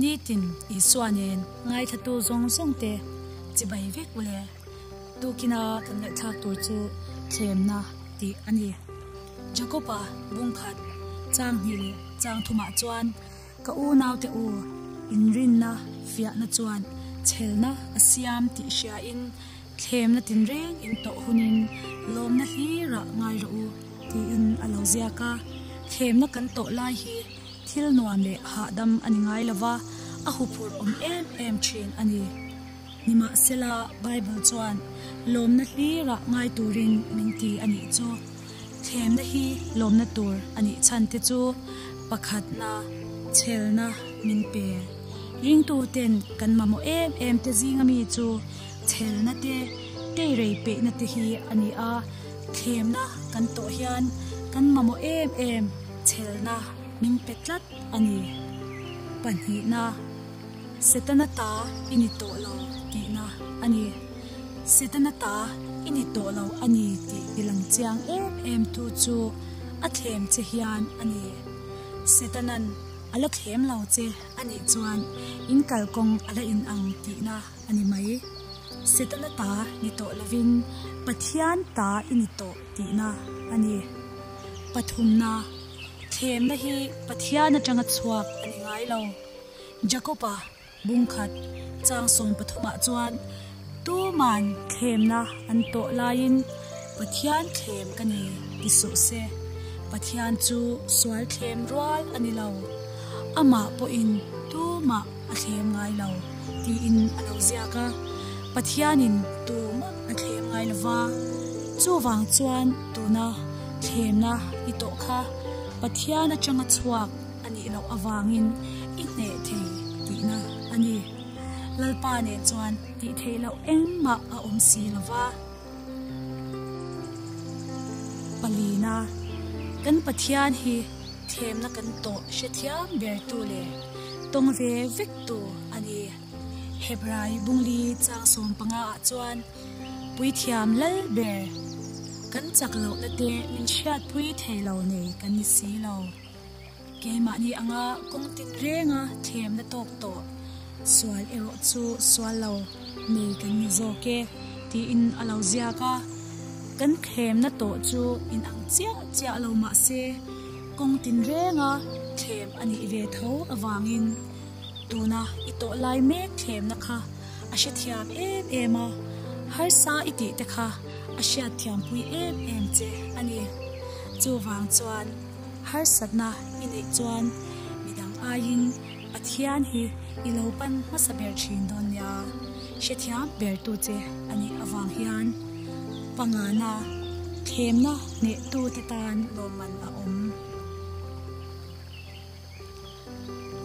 ni tin i suanen ngai thatu zong zong te chi bai vek le tu kina kan le thak tur chu chem na ti ani jacoba bung khat chang hi le chang thuma chuan ka u naw te u in rin na fia na chuan chel na asiam ti sha in thlem na tin reng in to hunin lom na hi ra ngai ro u ti in alo zia ka thlem na kan to lai hi thil nuam le ha dam ani ngai lawa a hu phur om em em chin ani nima sela bible chuan lom na hi ra ngai turin minti ani chu them na hi lom na tur ani chan te chu pakhat na chel na min pe ring tu ten kan mamo em em te zinga mi chu chel na te te rei pe na te hi ani a them na kan to hian kan mamo em em chel na min petlat ani panhi na setana ta ini to lo ti na ani setana ta ini to lo ani ti ilang chiang em em tu chu a thlem che hian ani setanan ala thlem lo che ani chuan in kal kong ala in ang ti na ani mai setana ta ni to lovin pathian ta ini to ti na ani pathum na them na hi pathian atanga chuak ani ngai lo. Jacoba bungkhat chang song pathuma chuan tu man them na an to lain. Pathian them kani ti su se. Pathian chu swal them rual ani lo. Ama po in tu ma a them ngai lo. Ti in alo zia ka. Pathianin tu ma a them ngai lawa chu wang chuan tu na them na i to kha pathian atanga chuak ani lo awangin i ne the ti na ani lalpa ne chuan ti the lo eng ma a om si lawa palina kan pathian hi them na kan to she thiam ber tu le tong ve vek tu ani hebrai bungli chang som panga chuan pui thiam lal ber kan chak lo la te min shat pui thei lo ne kan ni si lo ke ma ni anga kong tin renga them na tok to swal ero chu swal lo ne kan ni zo ke ti in alo zia ka kan khem na to chu, in ang chia chia lo ma se kong tin renga them ani ve tho awangin tuna ito lai me them na kha. A she thiam em em a har sa iti te kha a she thiam pui em em che ani chu wang chuan har satna ine chuan midang ayin pathian hi ilo pan masaber thin don ya she thiam ber tu che ani awang hian pangana themna ne tu te tan lo man a om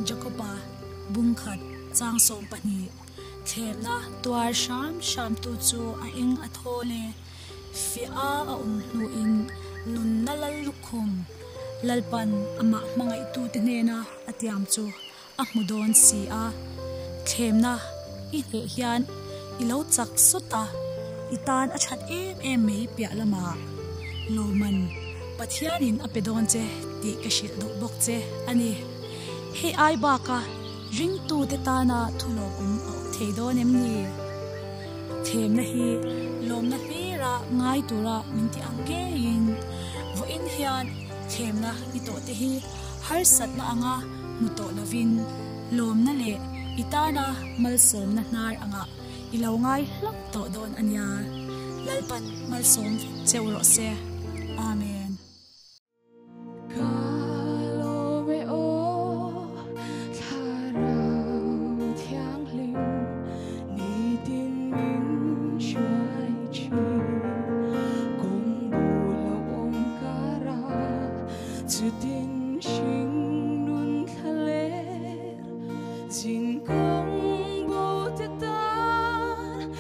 jacoba bungkhat chang som pani themna tuar sham sham tu chu a ing a thole fi a a um nu in nun na lal lukhum. Lalpan ama mangai tu te ne na atiam chu a mudon si a. Themna, i he hian, i lo chak sota itan a chat em em mei pia lama lo man pathianin a pedon che, ti ka shil do bok che. Ani, he ai ba ka, ring tu te ta na thulo kum o thei đó nem ni thêm na hi lom na hi ra ngai tu ra, mình thì ăn kê in vô in hian thêm na i tổ te hi har sat na anga mu to na vin. Lom na le itana mal som na nar anga. Ilaw ngay lak to don anya lalpan mal som chewro se amen. 주된 식눈 칼레 진공 보듯 단